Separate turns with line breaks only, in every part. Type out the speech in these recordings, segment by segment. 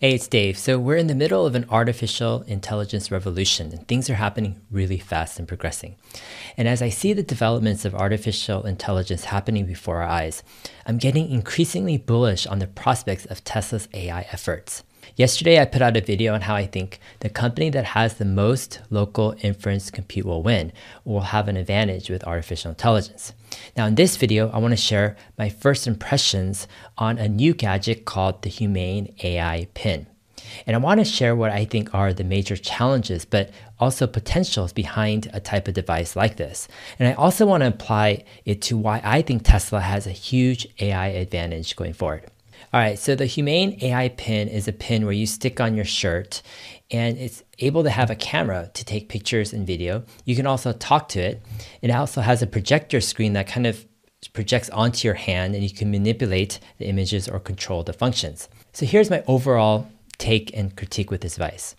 Hey, it's Dave. So, we're in the middle of an artificial intelligence revolution, and things are happening really fast and progressing. And as I see the developments of artificial intelligence happening before our eyes, I'm getting increasingly bullish on the prospects of Tesla's AI efforts. Yesterday, I put out a video on how I think the company that has the most local inference compute will win, or will have an advantage with artificial intelligence. Now, in this video, I want to share my first impressions on a new gadget called the Humane AI Pin. And I want to share what I think are the major challenges, but also potentials behind a type of device like this. And I also want to apply it to why I think Tesla has a huge AI advantage going forward. All right, so the Humane AI pin is a pin where you stick on your shirt and it's able to have a camera to take pictures and video. You can also talk to it. It also has a projector screen that kind of projects onto your hand and you can manipulate the images or control the functions. So here's my overall take and critique with this device.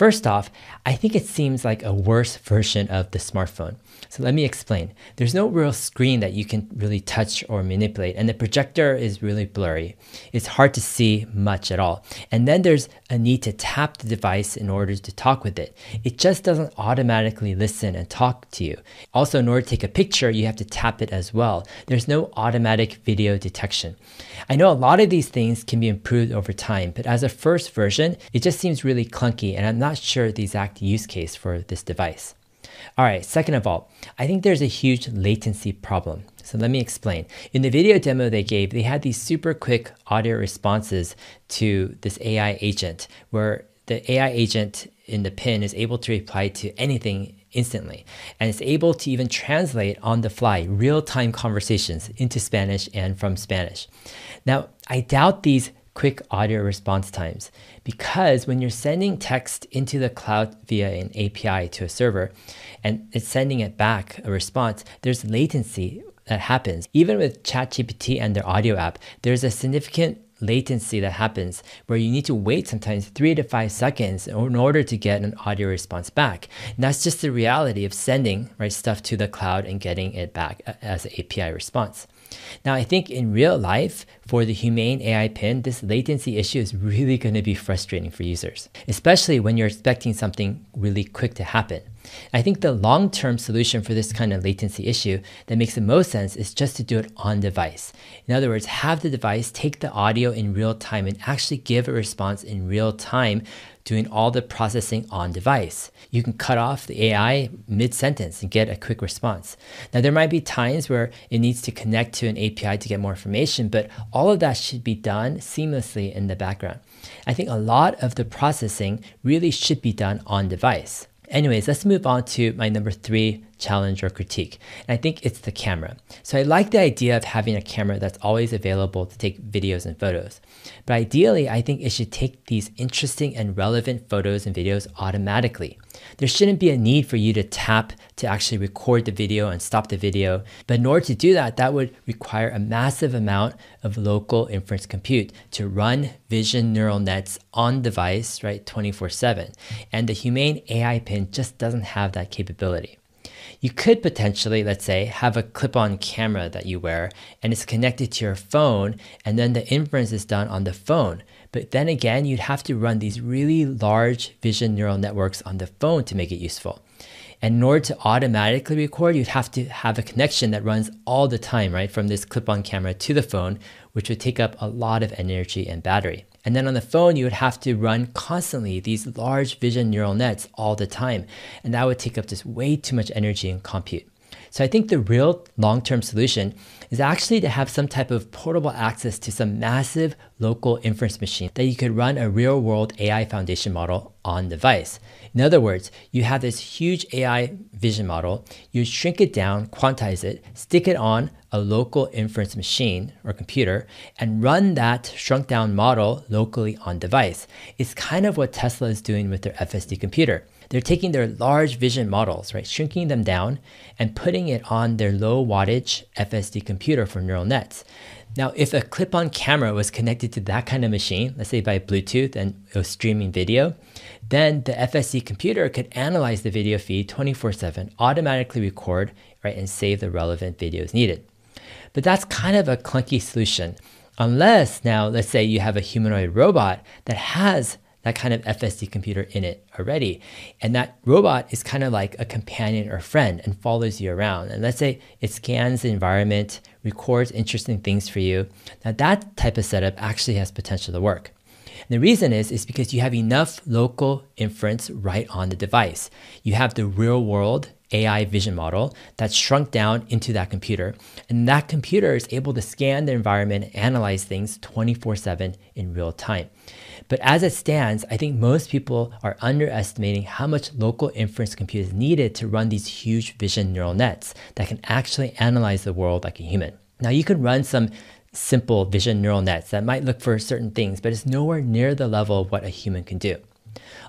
First off, I think it seems like a worse version of the smartphone. So let me explain. There's no real screen that you can really touch or manipulate, and the projector is really blurry. It's hard to see much at all. And then there's a need to tap the device in order to talk with it. It just doesn't automatically listen and talk to you. Also, in order to take a picture, you have to tap it as well. There's no automatic video detection. I know a lot of these things can be improved over time, but as a first version, it just seems really clunky, and I'm not sure the exact use case for this device. All right, second of all, I think there's a huge latency problem. So let me explain. In the video demo they gave, they had these super quick audio responses to this AI agent where the AI agent in the pin is able to reply to anything instantly and it's able to even translate on the fly real-time conversations into Spanish and from Spanish. Now, I doubt these quick audio response times because when you're sending text into the cloud via an API to a server and it's sending it back a response, there's latency that happens. Even with ChatGPT and their audio app, there's a significant latency that happens where you need to wait sometimes three to five seconds in order to get an audio response back. And that's just the reality of sending right stuff to the cloud and getting it back uh, as an API response. Now, I think in real life, for the Humane AI pin, this latency issue is really going to be frustrating for users, especially when you're expecting something really quick to happen. I think the long term solution for this kind of latency issue that makes the most sense is just to do it on device. In other words, have the device take the audio in real time and actually give a response in real time doing all the processing on device. You can cut off the AI mid sentence and get a quick response. Now, there might be times where it needs to connect to an API to get more information, but all of that should be done seamlessly in the background. I think a lot of the processing really should be done on device. Anyways, let's move on to my number three challenge or critique. And I think it's the camera. So I like the idea of having a camera that's always available to take videos and photos. But ideally, I think it should take these interesting and relevant photos and videos automatically. There shouldn't be a need for you to tap to actually record the video and stop the video. But in order to do that, that would require a massive amount of local inference compute to run vision neural nets on device, right, 24 7. And the Humane AI pin just doesn't have that capability. You could potentially, let's say, have a clip on camera that you wear and it's connected to your phone, and then the inference is done on the phone. But then again, you'd have to run these really large vision neural networks on the phone to make it useful. And in order to automatically record, you'd have to have a connection that runs all the time, right? From this clip on camera to the phone, which would take up a lot of energy and battery. And then on the phone, you would have to run constantly these large vision neural nets all the time. And that would take up just way too much energy and compute. So I think the real long term solution is actually to have some type of portable access to some massive local inference machine that you could run a real world AI foundation model on device. In other words, you have this huge AI vision model, you shrink it down, quantize it, stick it on a local inference machine or computer, and run that shrunk down model locally on device. It's kind of what Tesla is doing with their FSD computer. They're taking their large vision models, right, shrinking them down and putting it on their low wattage FSD computer for neural nets. Now, if a clip on camera was connected to that kind of machine, let's say by Bluetooth and it was streaming video, then the FSD computer could analyze the video feed 24 7, automatically record, right, and save the relevant videos needed. But that's kind of a clunky solution. Unless now, let's say you have a humanoid robot that has that kind of FSD computer in it already. And that robot is kind of like a companion or friend and follows you around. And let's say it scans the environment, records interesting things for you. Now, that type of setup actually has potential to work. And the reason is is because you have enough local inference right on the device. You have the real world AI vision model that's shrunk down into that computer. And that computer is able to scan the environment analyze things 24 7 in real time. But as it stands, I think most people are underestimating how much local inference compute is needed to run these huge vision neural nets that can actually analyze the world like a human. Now, you can run some simple vision neural nets that might look for certain things, but it's nowhere near the level of what a human can do.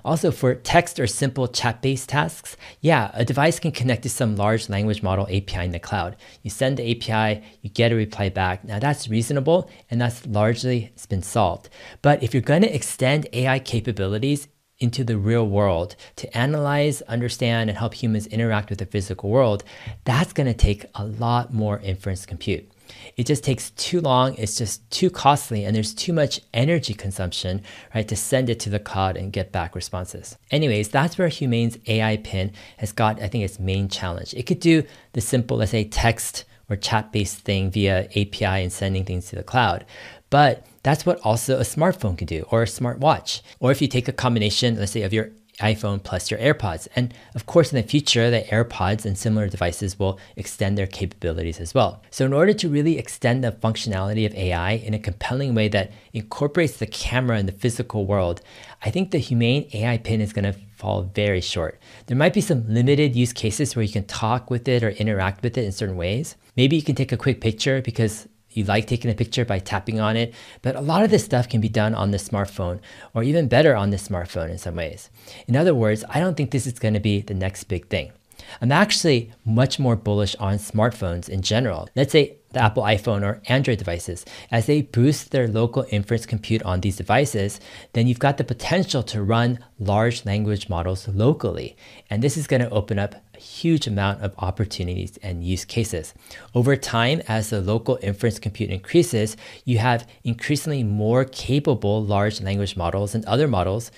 Also, for text or simple chat based tasks, yeah, a device can connect to some large language model API in the cloud. You send the API, you get a reply back. Now, that's reasonable and that's largely been solved. But if you're going to extend AI capabilities into the real world to analyze, understand, and help humans interact with the physical world, that's going to take a lot more inference compute. It just takes too long, it's just too costly, and there's too much energy consumption, right, to send it to the cloud and get back responses. Anyways, that's where Humane's AI pin has got, I think, its main challenge. It could do the simple, let's say, text or chat based thing via API and sending things to the cloud. But that's what also a smartphone can do or a smartwatch. Or if you take a combination, let's say, of your iPhone plus your AirPods. And of course, in the future, the AirPods and similar devices will extend their capabilities as well. So, in order to really extend the functionality of AI in a compelling way that incorporates the camera in the physical world, I think the Humane AI pin is going to fall very short. There might be some limited use cases where you can talk with it or interact with it in certain ways. Maybe you can take a quick picture because you like taking a picture by tapping on it, but a lot of this stuff can be done on the smartphone or even better on the smartphone in some ways. In other words, I don't think this is going to be the next big thing. I'm actually much more bullish on smartphones in general. Let's say the Apple iPhone or Android devices. As they boost their local inference compute on these devices, then you've got the potential to run large language models locally. And this is going to open up a huge amount of opportunities and use cases. Over time, as the local inference compute increases, you have increasingly more capable large language models and other models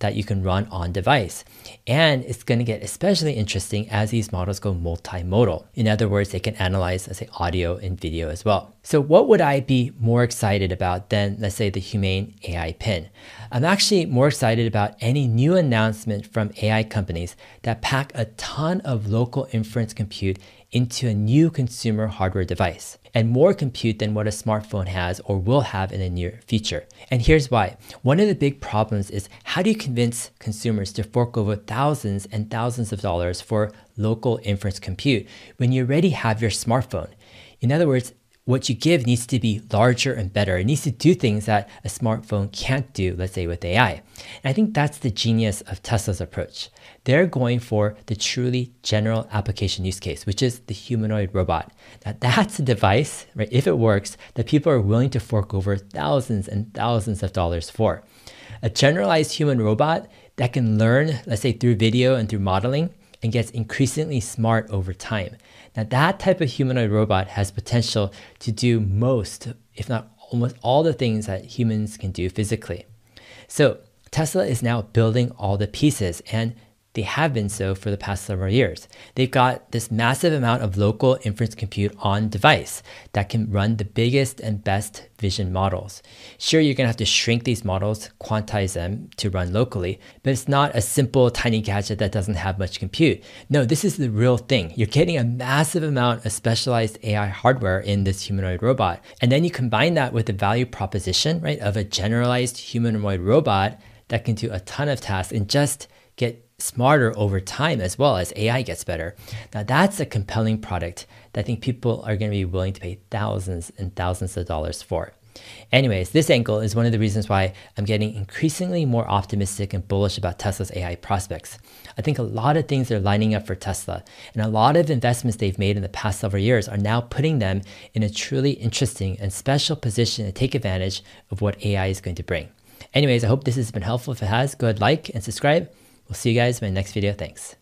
that you can run on device. And it's going to get especially interesting as these models go multimodal. In other words, they can analyze, let's say, audio and video as well. So, what would I be more excited about than, let's say, the Humane AI pin? I'm actually more excited about any new announcement from AI companies that pack a ton of local inference compute into a new consumer hardware device and more compute than what a smartphone has or will have in the near future. And here's why. One of the big problems is how do you convince consumers to fork over thousands and thousands of dollars for local inference compute when you already have your smartphone? In other words, what you give needs to be larger and better. It needs to do things that a smartphone can't do, let's say with AI. And I think that's the genius of Tesla's approach. They're going for the truly general application use case, which is the humanoid robot. Now that's a device, right, if it works, that people are willing to fork over thousands and thousands of dollars for. A generalized human robot that can learn, let's say through video and through modeling, and gets increasingly smart over time. Now, that type of humanoid robot has potential to do most, if not almost all the things that humans can do physically. So, Tesla is now building all the pieces, and they have been so for the past several years. They've got this massive amount of local inference compute on device that can run the biggest and best vision models. Sure, you're going to have to shrink these models, quantize them to run locally, but it's not a simple tiny gadget that doesn't have much compute. No, this is the real thing. You're getting a massive amount of specialized AI hardware in this humanoid robot. And then you combine that with the value proposition, right, of a generalized humanoid robot that can do a ton of tasks in just get smarter over time as well as AI gets better. Now, that's a compelling product that I think people are going to be willing to pay thousands and thousands of dollars for. Anyways, this angle is one of the reasons why I'm getting increasingly more optimistic and bullish about Tesla's AI prospects. I think a lot of things are lining up for Tesla, and a lot of investments they've made in the past several years are now putting them in a truly interesting and special position to take advantage of what AI is going to bring. Anyways, I hope this has been helpful. If it has, go ahead, like and subscribe. We'll see you guys in my next video. Thanks.